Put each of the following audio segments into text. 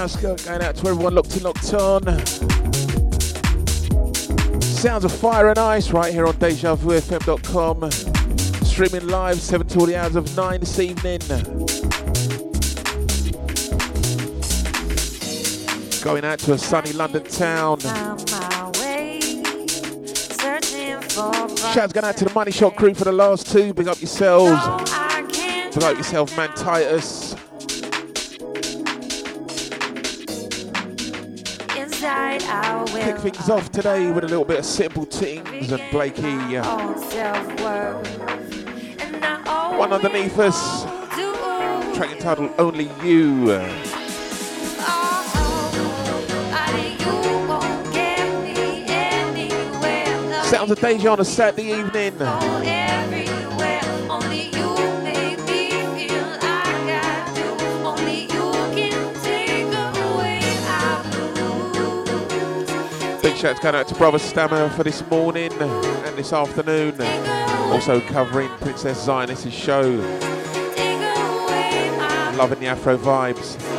Going out to everyone locked in, locked on. Sounds of fire and ice right here on DejaVuFM.com. Streaming live 7 to the hours of 9 this evening. Going out to a sunny London town. Shouts going out to the Money Shot crew for the last two. Big up yourselves. Big up yourself, man Titus. Things off today with a little bit of simple things and Blakey. Uh, one underneath us, track entitled Only You. Sounds of Deja on a Saturday evening. Shout going out to Brother Stammer for this morning and this afternoon. Also covering Princess Zionist's show. Loving the Afro vibes.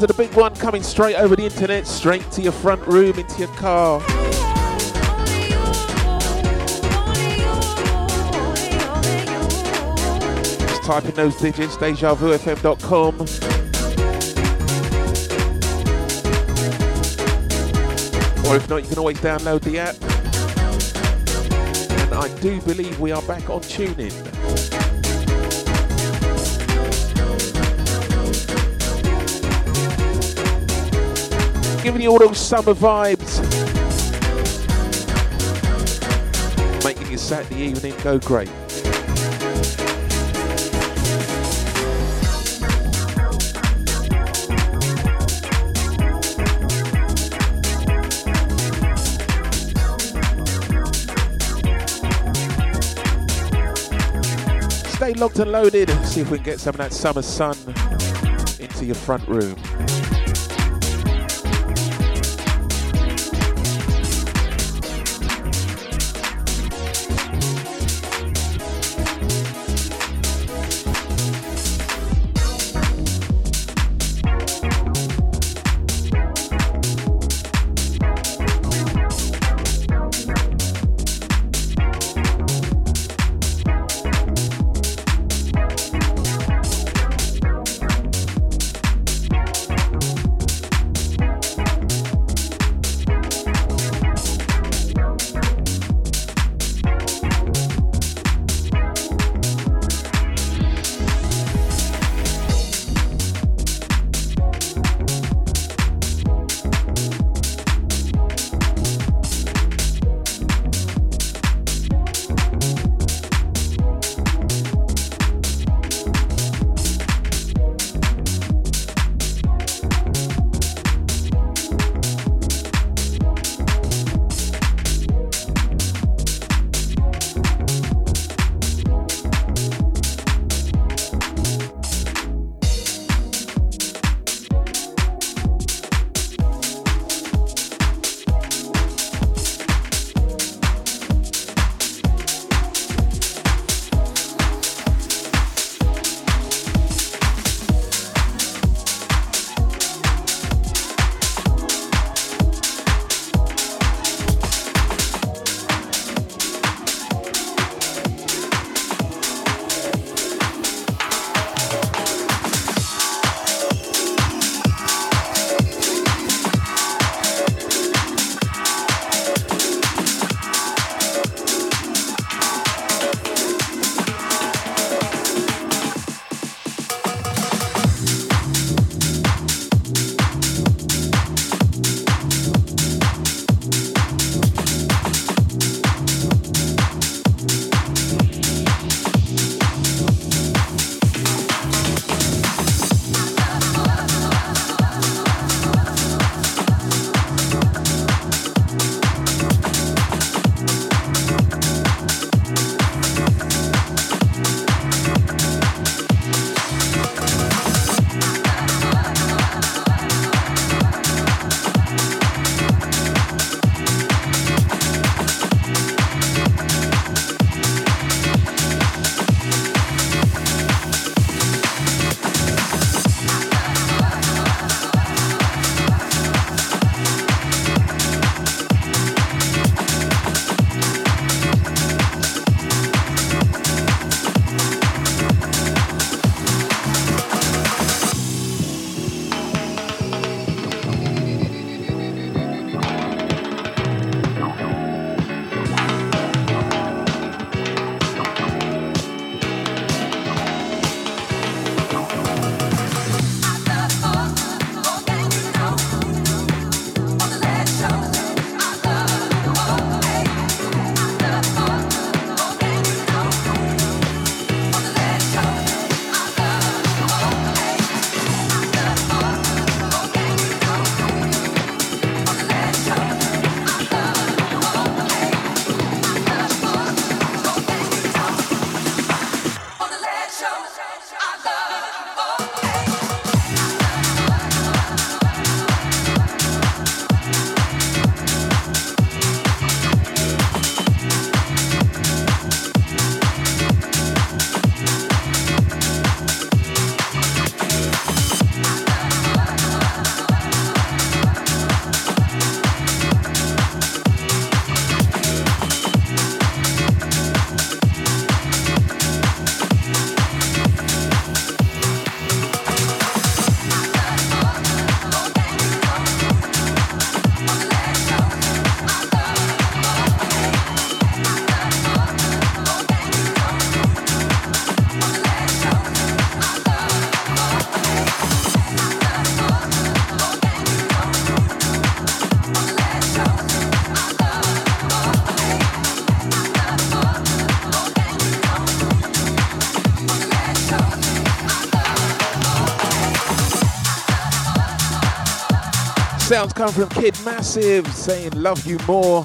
Of the big one coming straight over the internet, straight to your front room, into your car. Just type in those digits, DejaVuFM.com. Or if not, you can always download the app. And I do believe we are back on TuneIn. Giving you all those summer vibes. Making your Saturday evening go great. Stay locked and loaded. See if we can get some of that summer sun into your front room. Sounds come from Kid Massive saying love you more.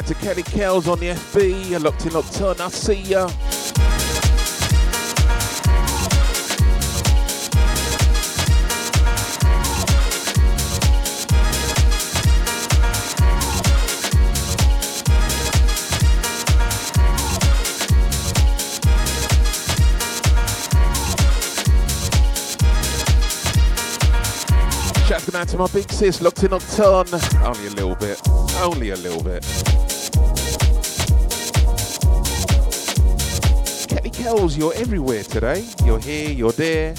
to Kelly Kells on the FB. Locked in, locked on. I'll see ya. out, going to my big sis, locked in on. Only a little bit, only a little bit. Kelly Kells, you're everywhere today. You're here, you're there.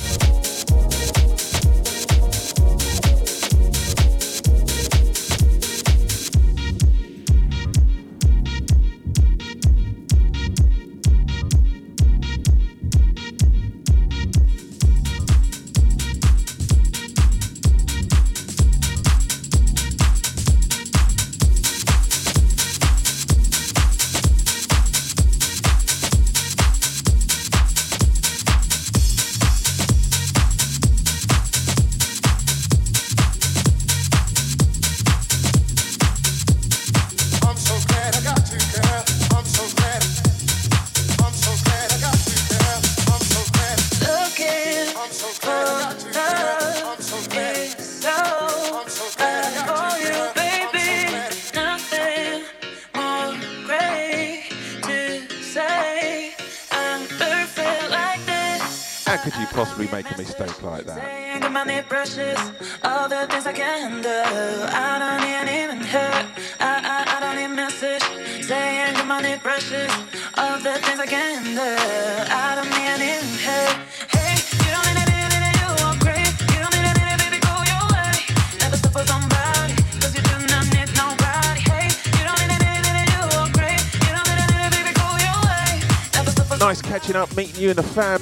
You and the fam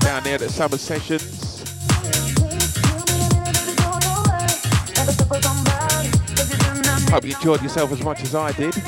down there at the Summer Sessions. Hope you enjoyed yourself as much as I did.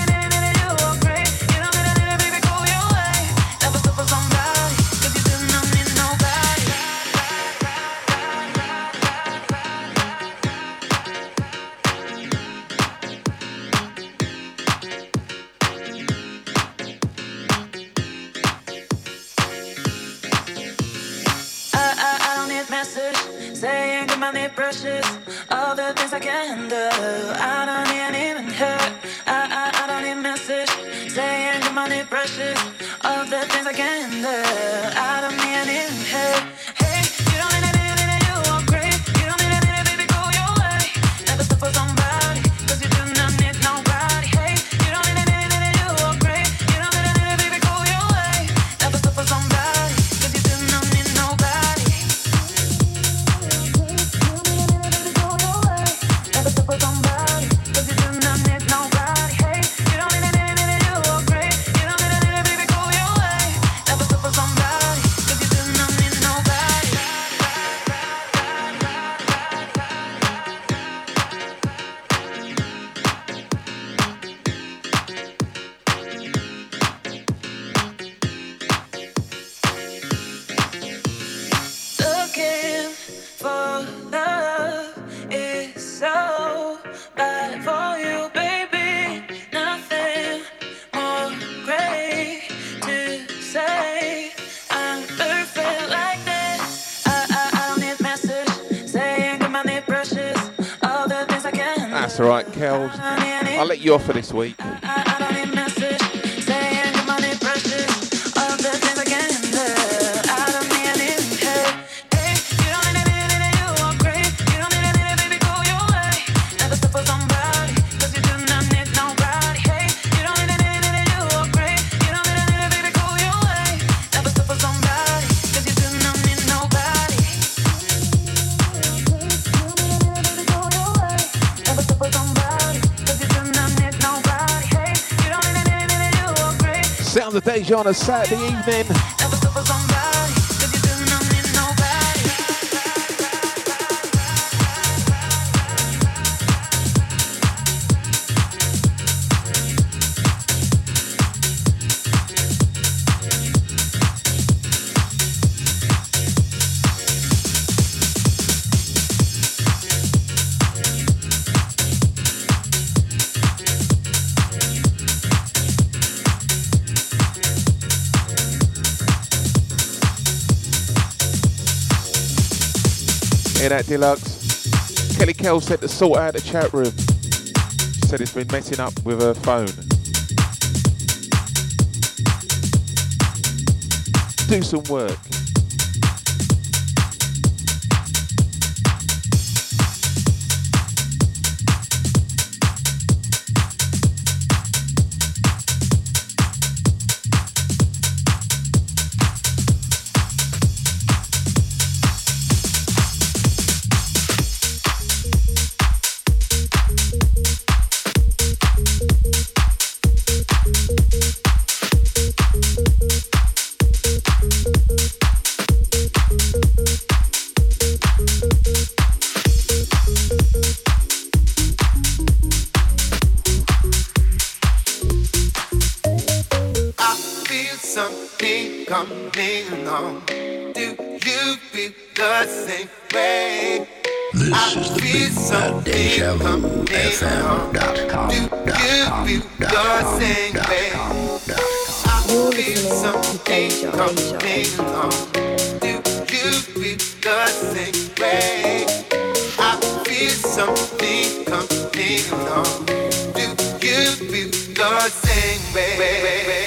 You off for this week. On a Saturday evening. That deluxe. Kelly Kell said to sort out the chat room. She said it's been messing up with her phone. Do some work. Coming along. Do you feel the same way?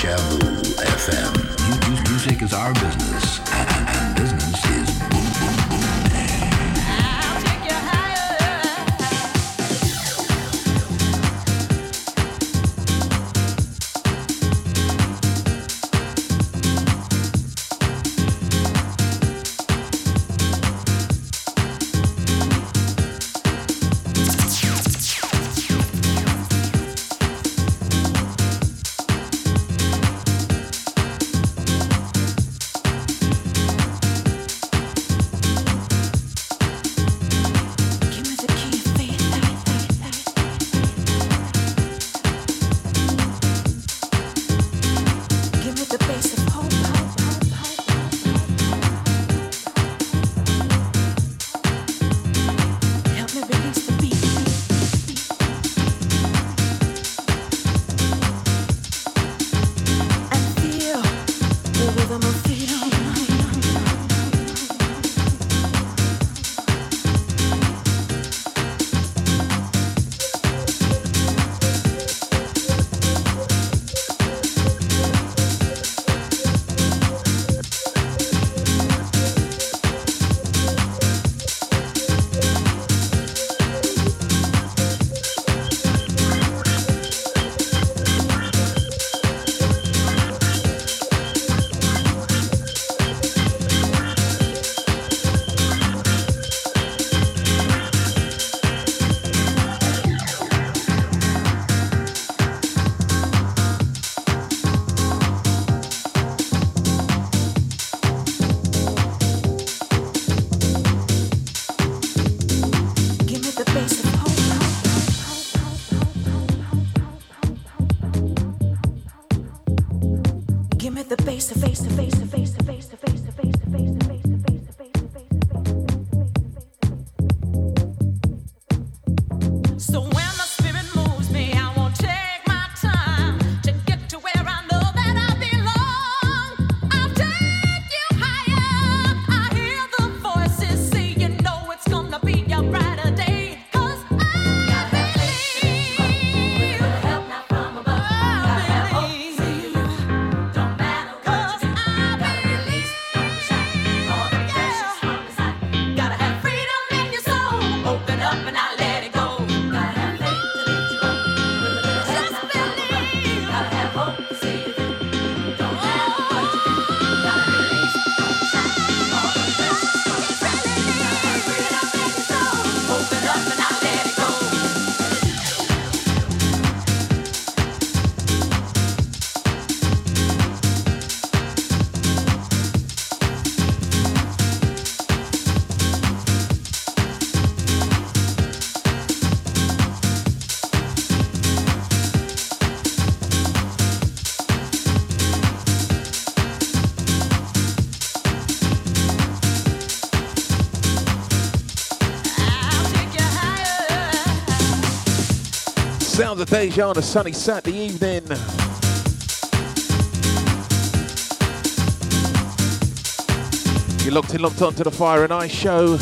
Deja Vu FM. Music is our business. Sounds of Deja on a sunny Saturday evening. You're locked in, locked on to the Fire and Ice show.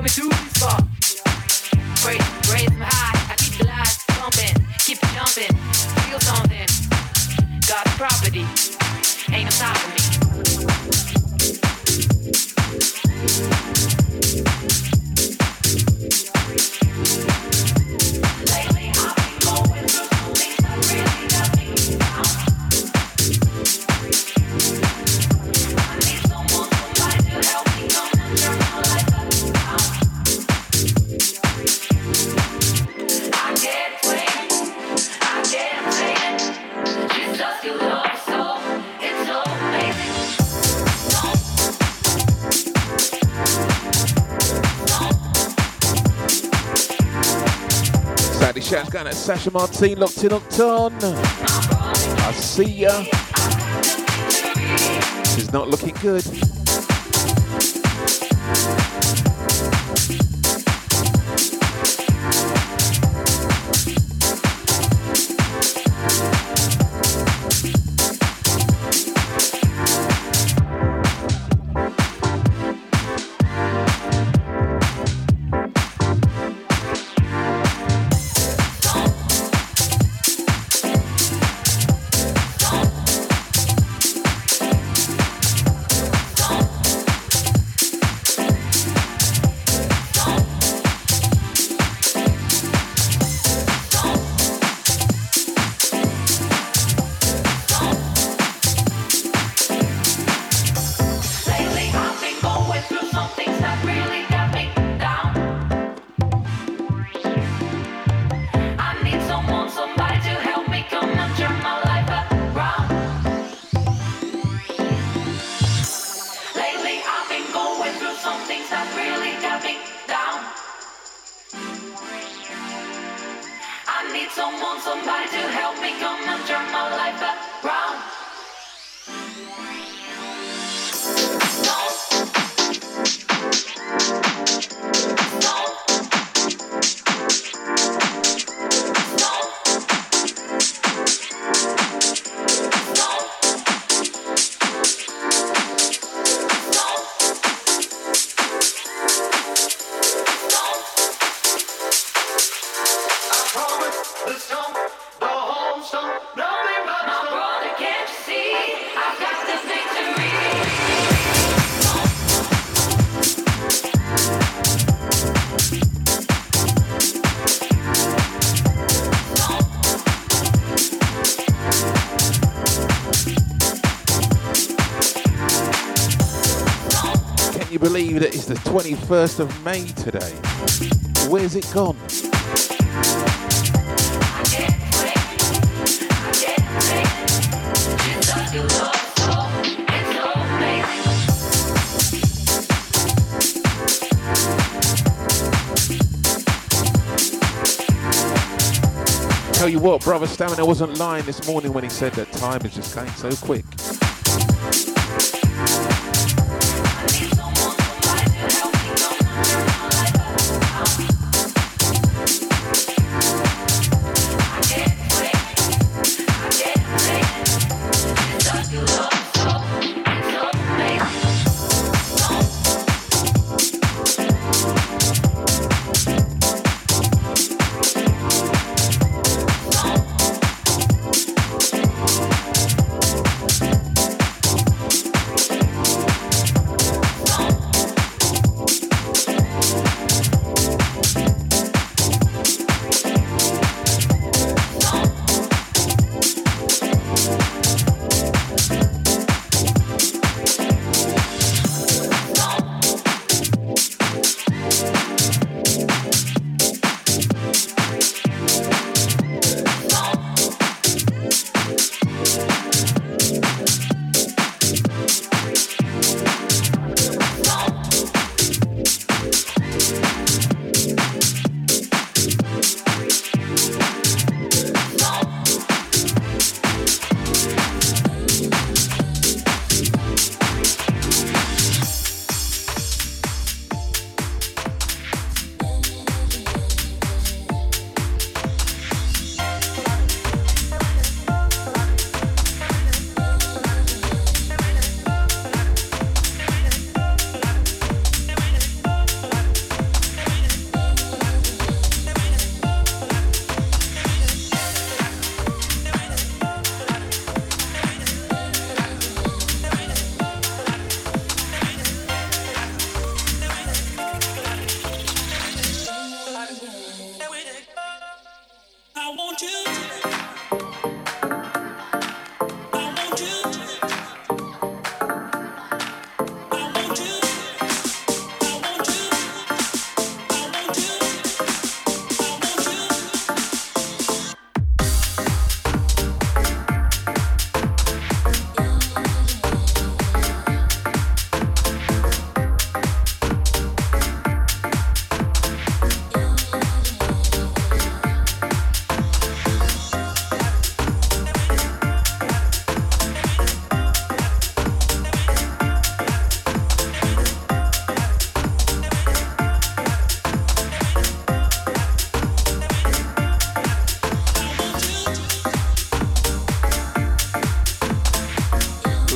Let me see. Sasha Martin locked in locked on. I see ya. Is not looking good. The 21st of May today. Where's it gone? Tell you what, brother Stamina wasn't lying this morning when he said that time is just going so quick.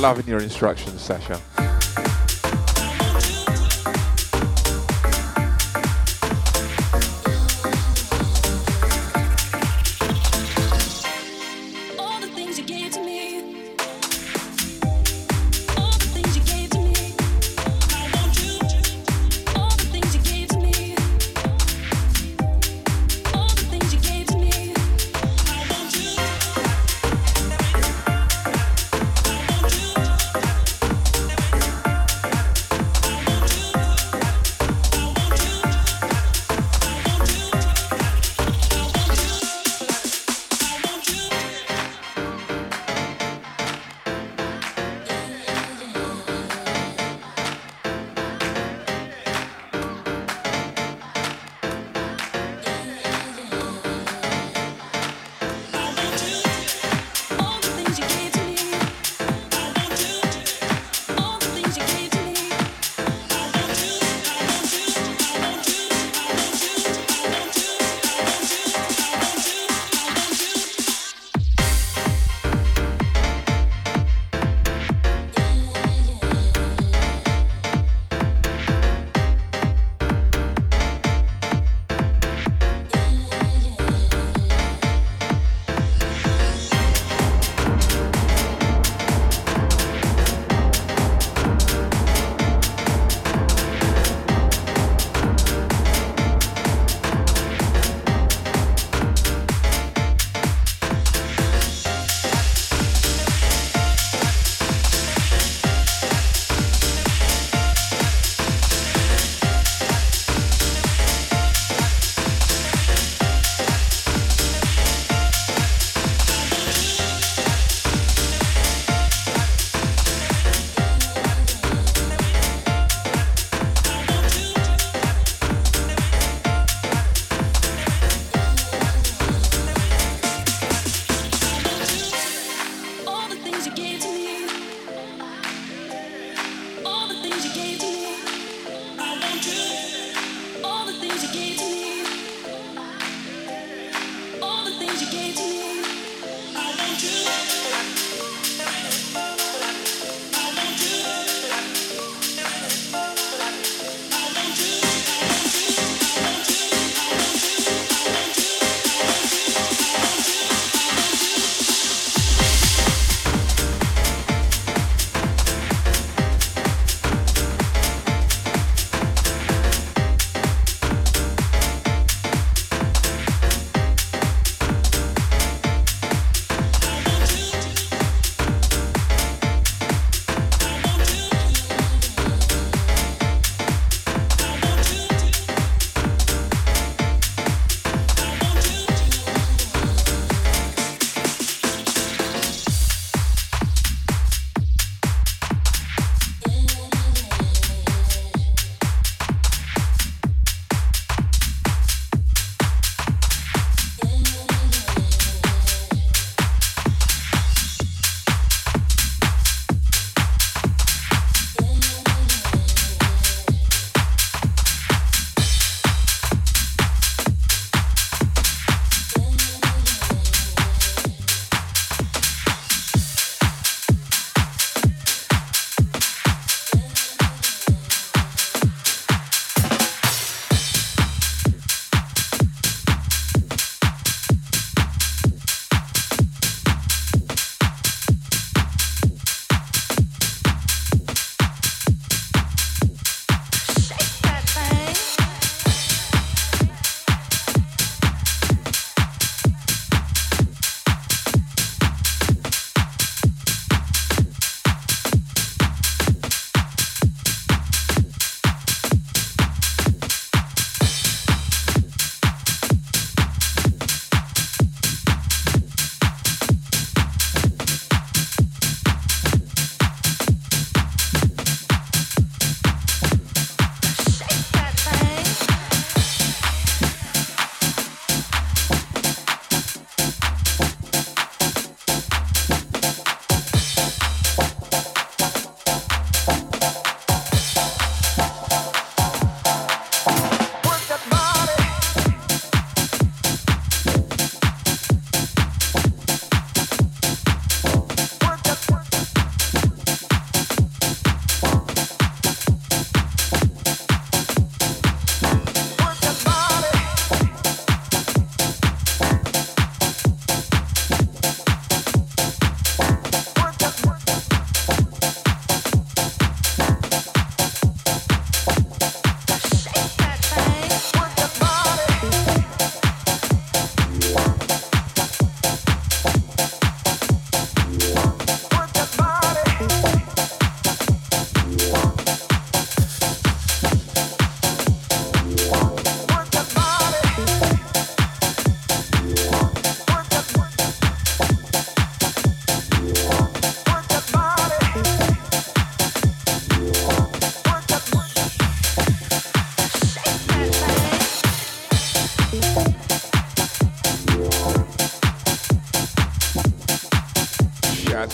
Loving your instructions, Sasha.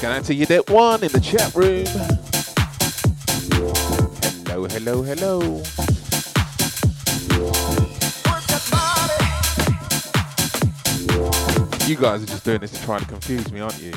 Going out to you that one in the chat room. Hello, hello, hello. You guys are just doing this to try to confuse me, aren't you?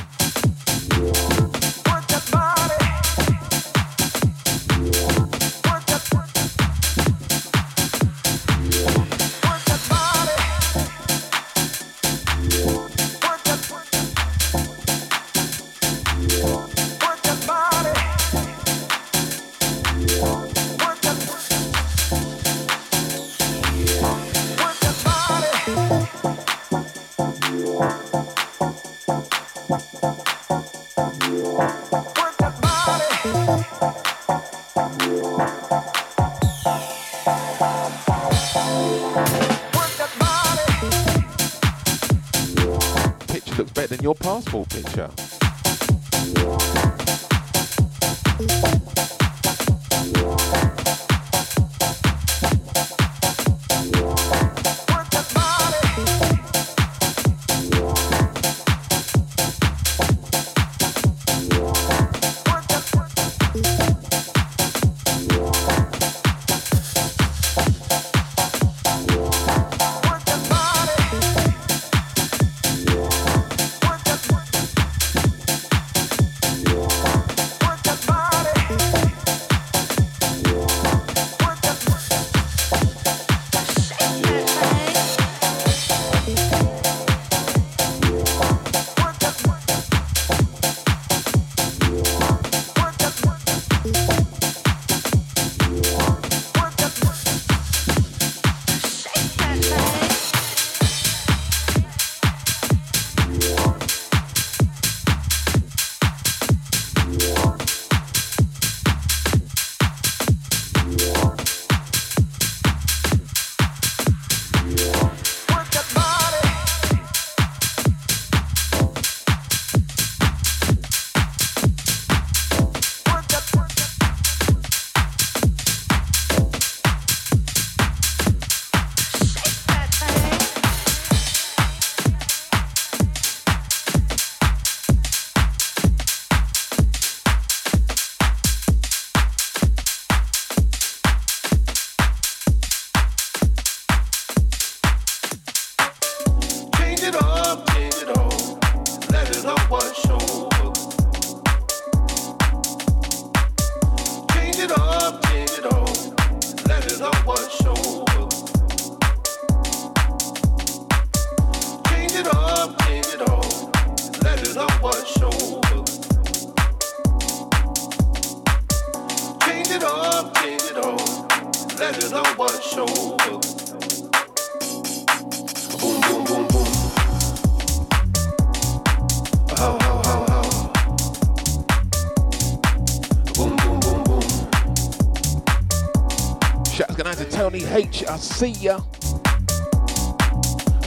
See ya.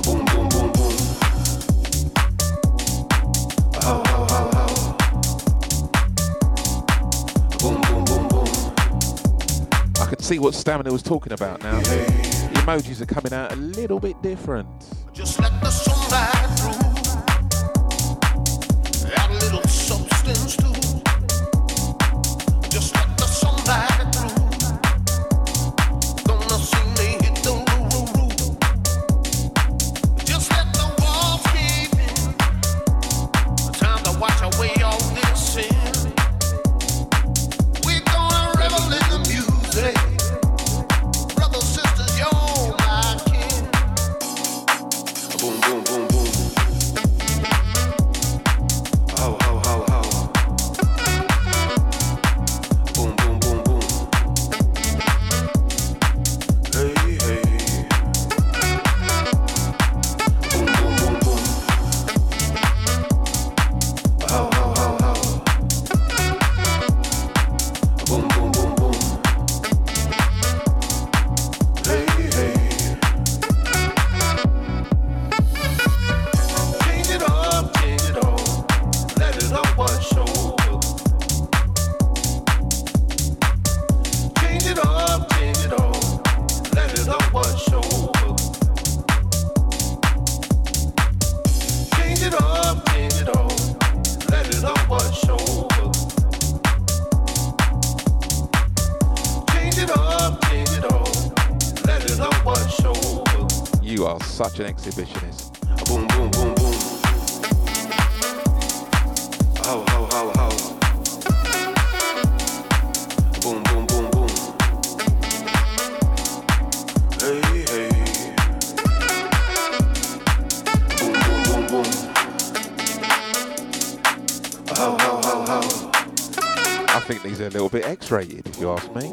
Boom, boom, boom, boom. Oh. Boom, boom, boom, boom. I can see what Stamina was talking about now. The emojis are coming out a little bit different. such an exhibitionist. Boom, boom, boom, boom. How, how, how, how. Boom, boom, boom, boom. Hey, hey. Boom, boom, boom, boom. How, how, how, how. I think these are a little bit X-rated, if you ask me.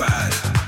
fire.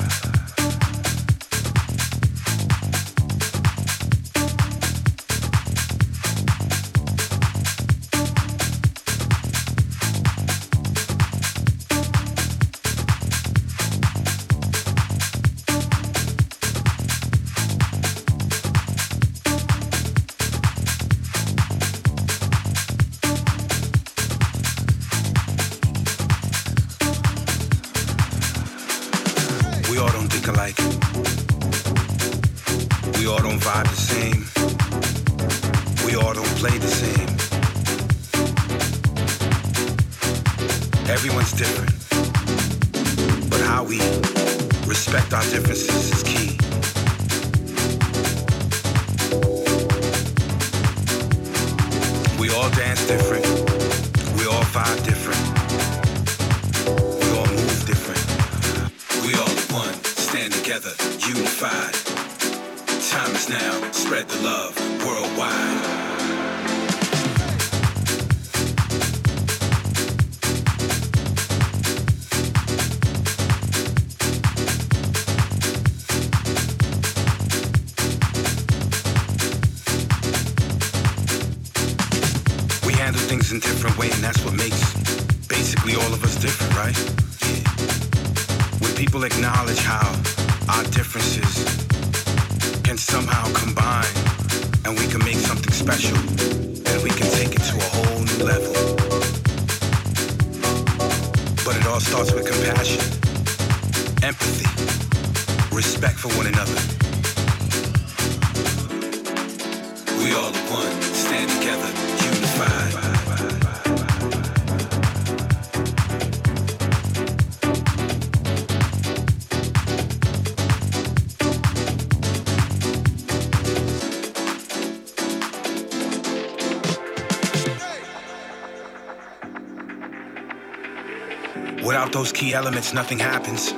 elements, nothing happens.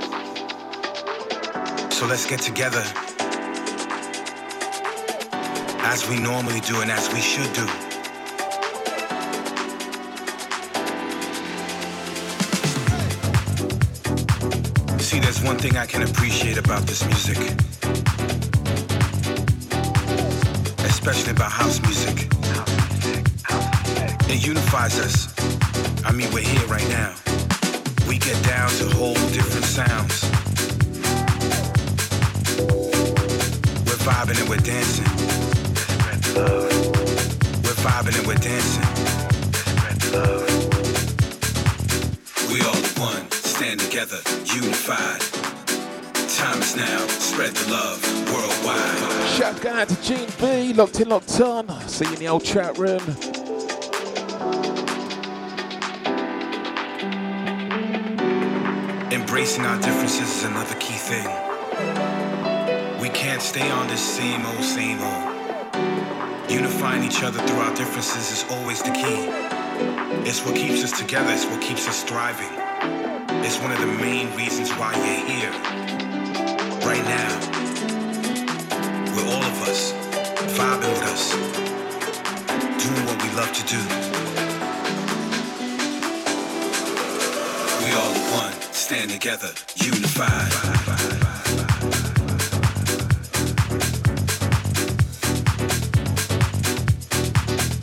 So let's get together as we normally do and as we should do. See, there's one thing I can appreciate about this music, especially about house music. It unifies us. I mean, we're here right now. Get down to whole different sounds. We're vibing and we're dancing. We're vibing and we're dancing. We all one, stand together, unified. Time is now, spread the love worldwide. Shout out to Gene B, locked in, locked on. See you in the old chat room. Embracing our differences is another key thing. We can't stay on this same old, same old. Unifying each other through our differences is always the key. It's what keeps us together, it's what keeps us thriving. It's one of the main reasons why you're here. Right now. With all of us, vibing with us, doing what we love to do. Stand together, unified.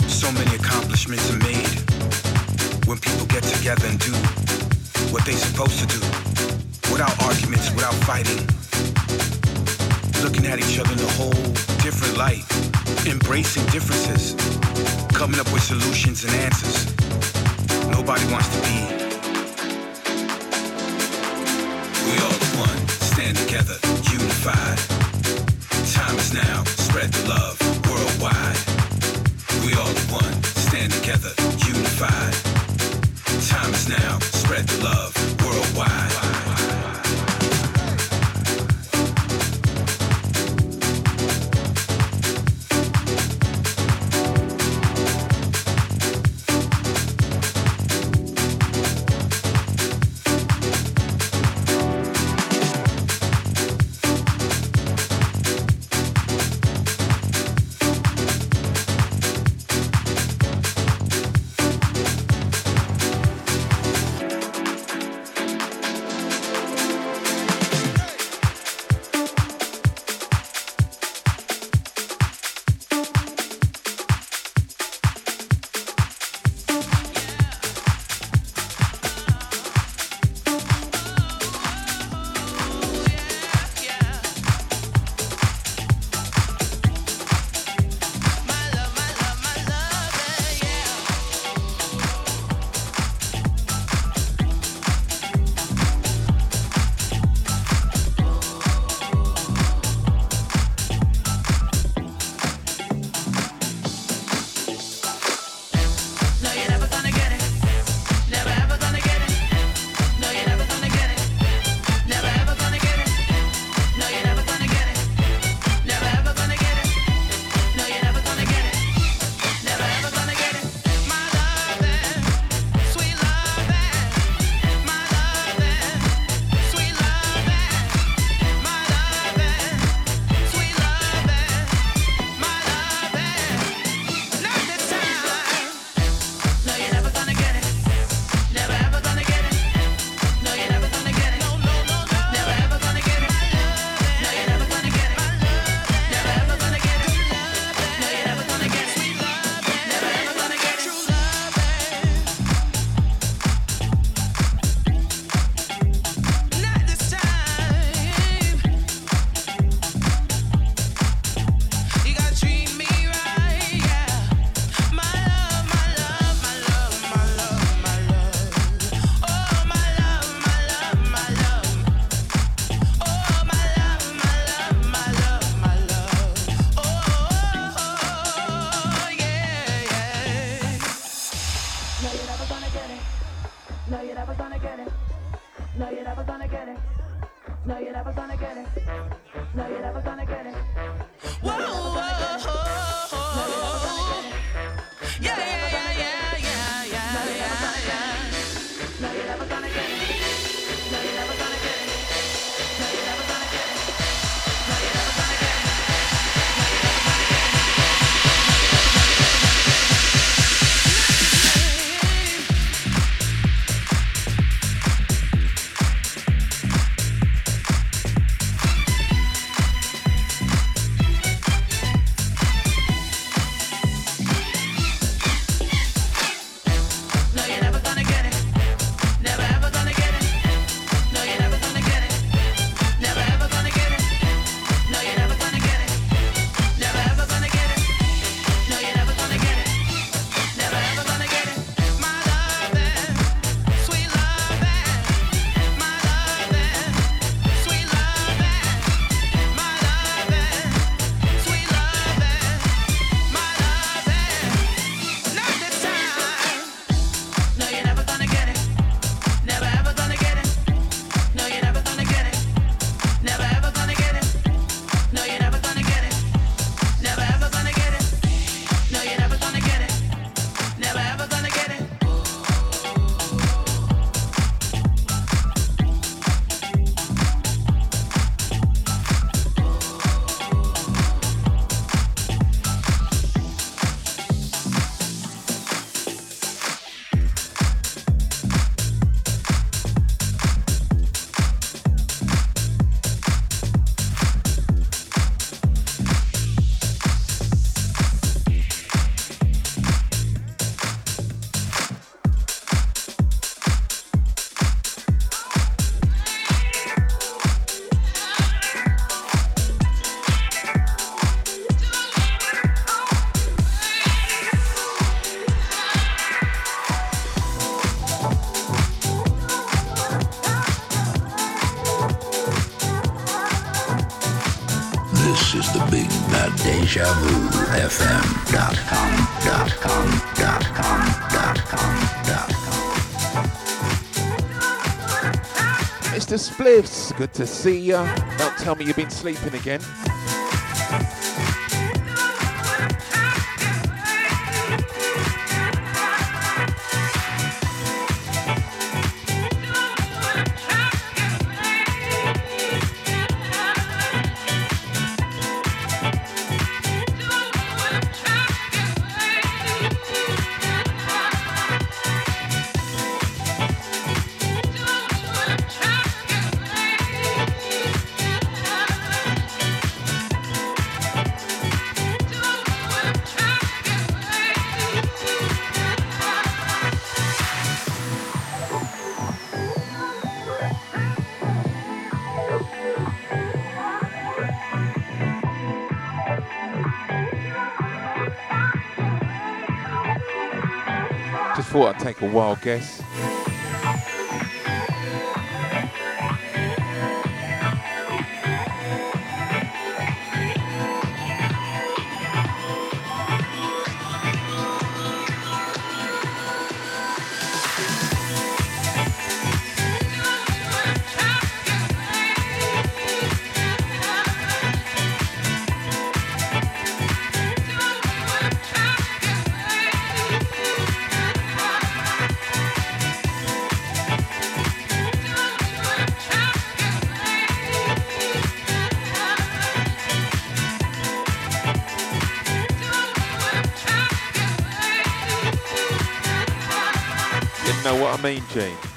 So many accomplishments are made when people get together and do what they're supposed to do without arguments, without fighting, looking at each other in a whole different light, embracing differences, coming up with solutions and answers. Nobody wants to be. Good to see you. Don't tell me you've been sleeping again. take a wild guess. gente.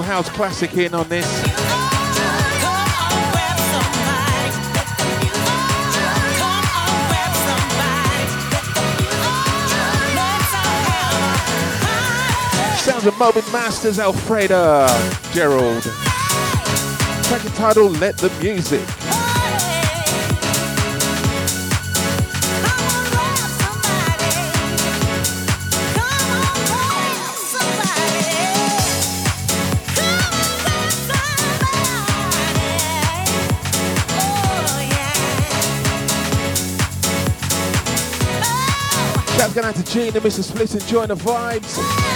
House classic in on this. Sounds of Mobin Masters, Alfreda Gerald. Track entitled Let the Music. Going out to and Mr. Split enjoying the vibes.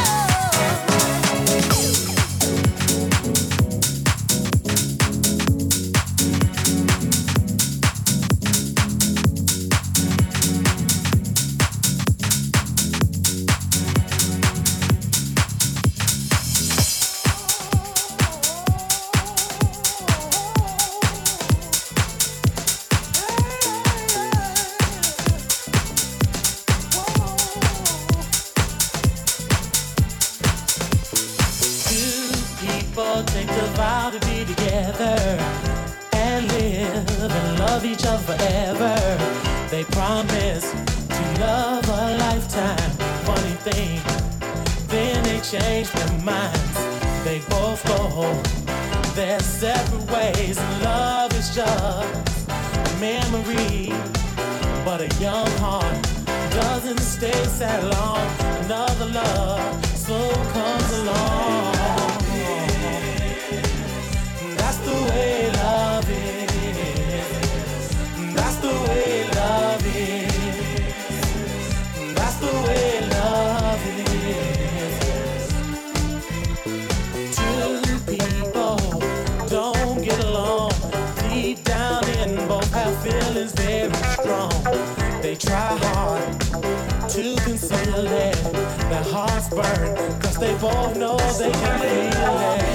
DejaVuFM.com.com.com Shouts going out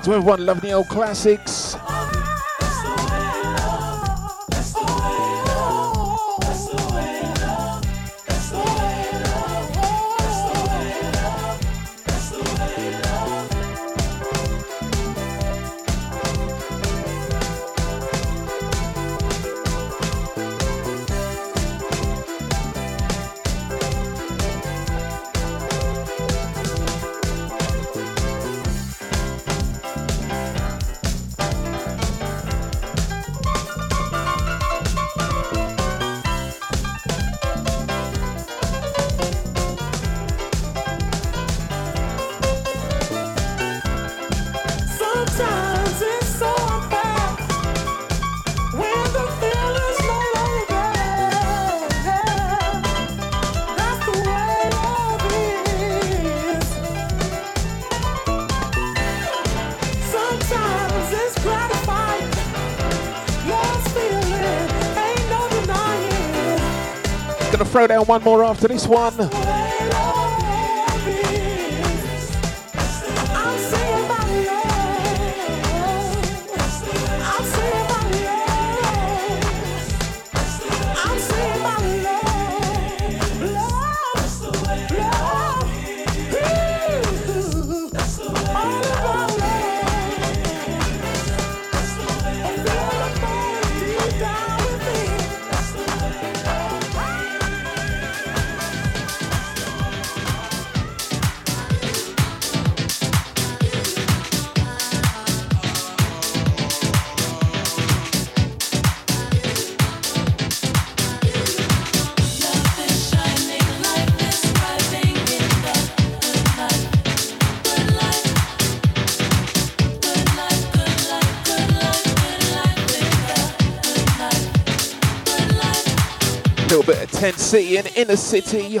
to everyone loving the old classics. One more after this one. City and inner city.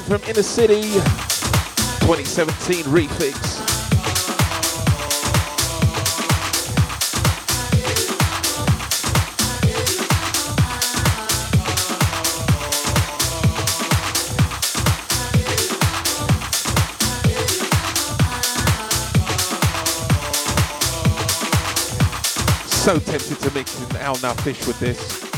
from Inner City 2017 refix. So tempted to mix in Al Fish with this.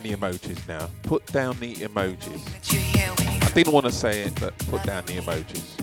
Down the emojis now. Put down the emojis. I didn't want to say it, but put down the emojis.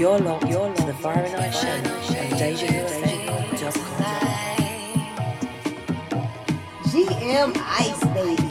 You're locked, you're locked. The Fire and Ice Show on Deja GM Ice, baby.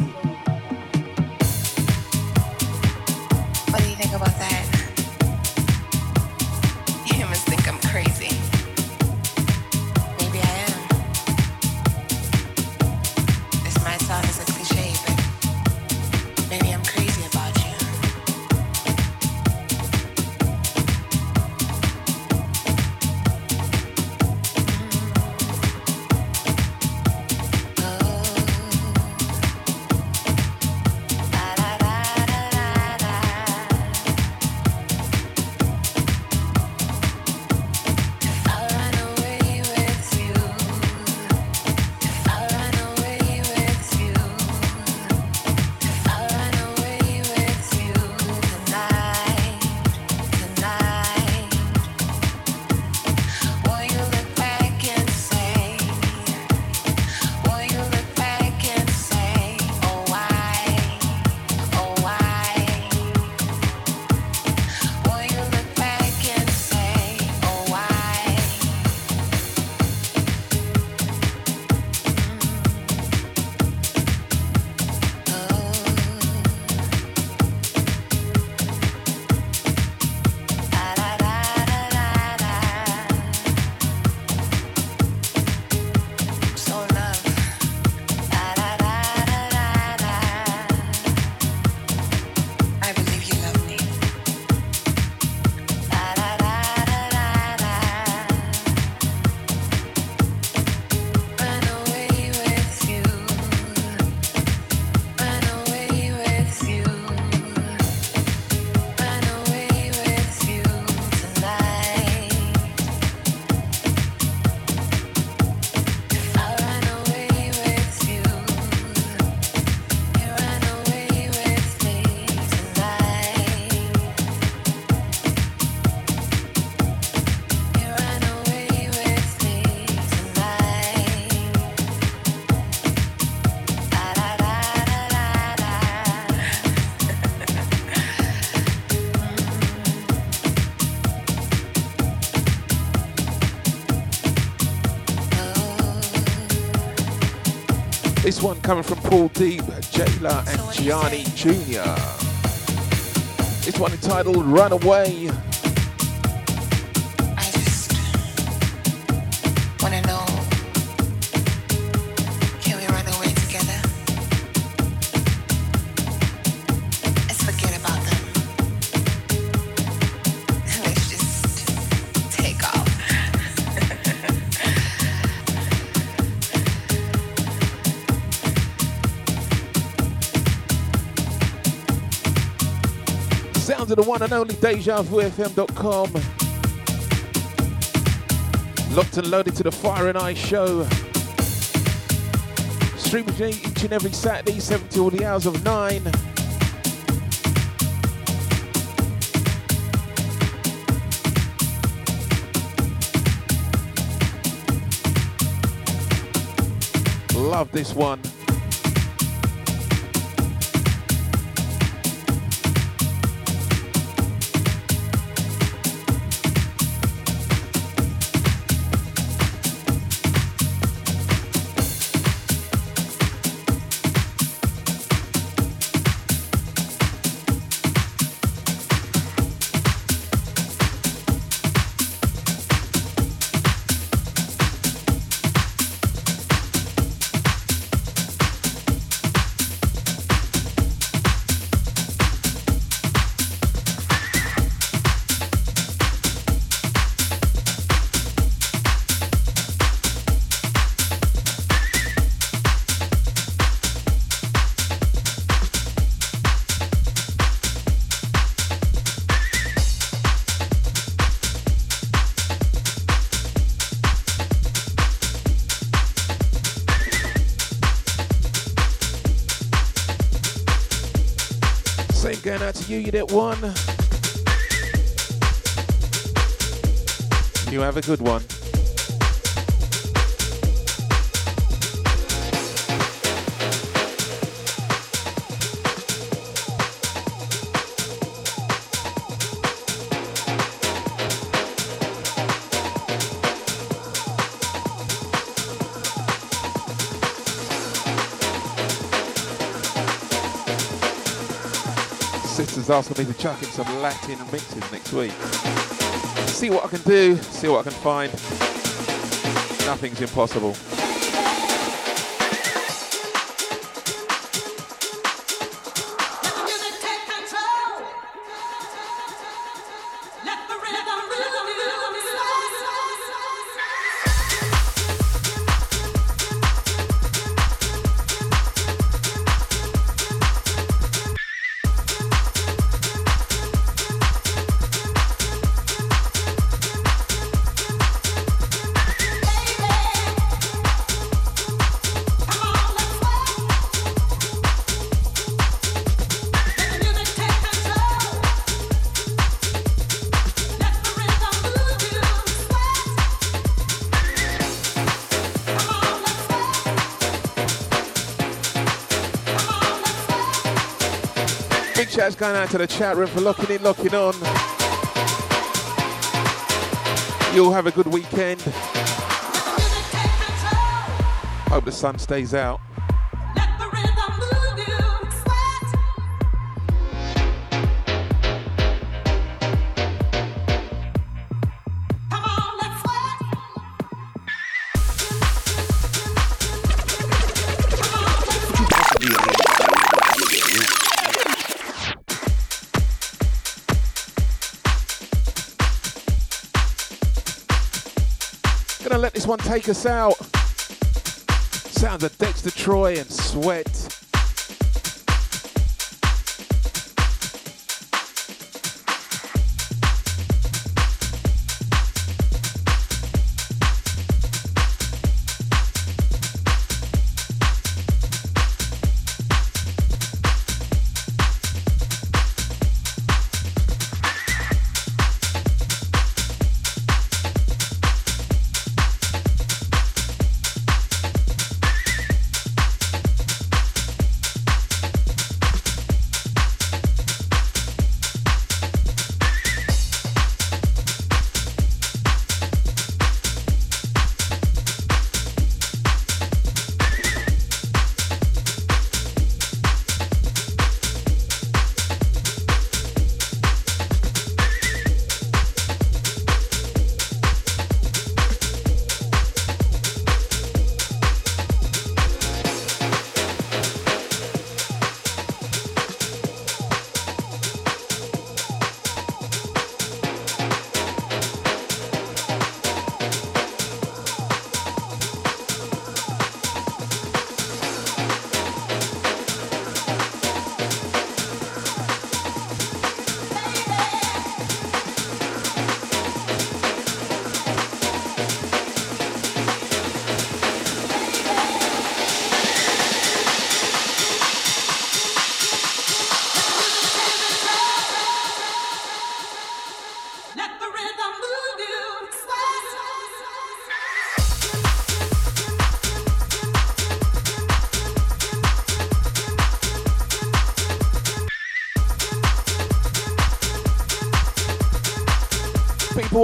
One coming from Paul Deep, Jayla and Gianni Jr. This one entitled Runaway. To the one and only DejaVuFM.com. Locked and loaded to the Fire and Ice show. Streaming each and every Saturday, 7 till the hours of 9. Love this one. You, did one. You have a good one. Asking me to chuck in some Latin mixes next week. See what I can do, see what I can find. Nothing's impossible. To the chat room for locking in, locking on. You'll have a good weekend. Hope the sun stays out. One take us out. Sounds of Dexter Troy and Sweat.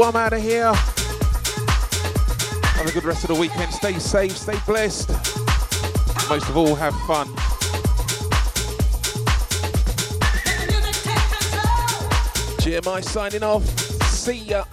I'm out of here. Have a good rest of the weekend. Stay safe, stay blessed. Most of all, have fun. GMI signing off. See ya.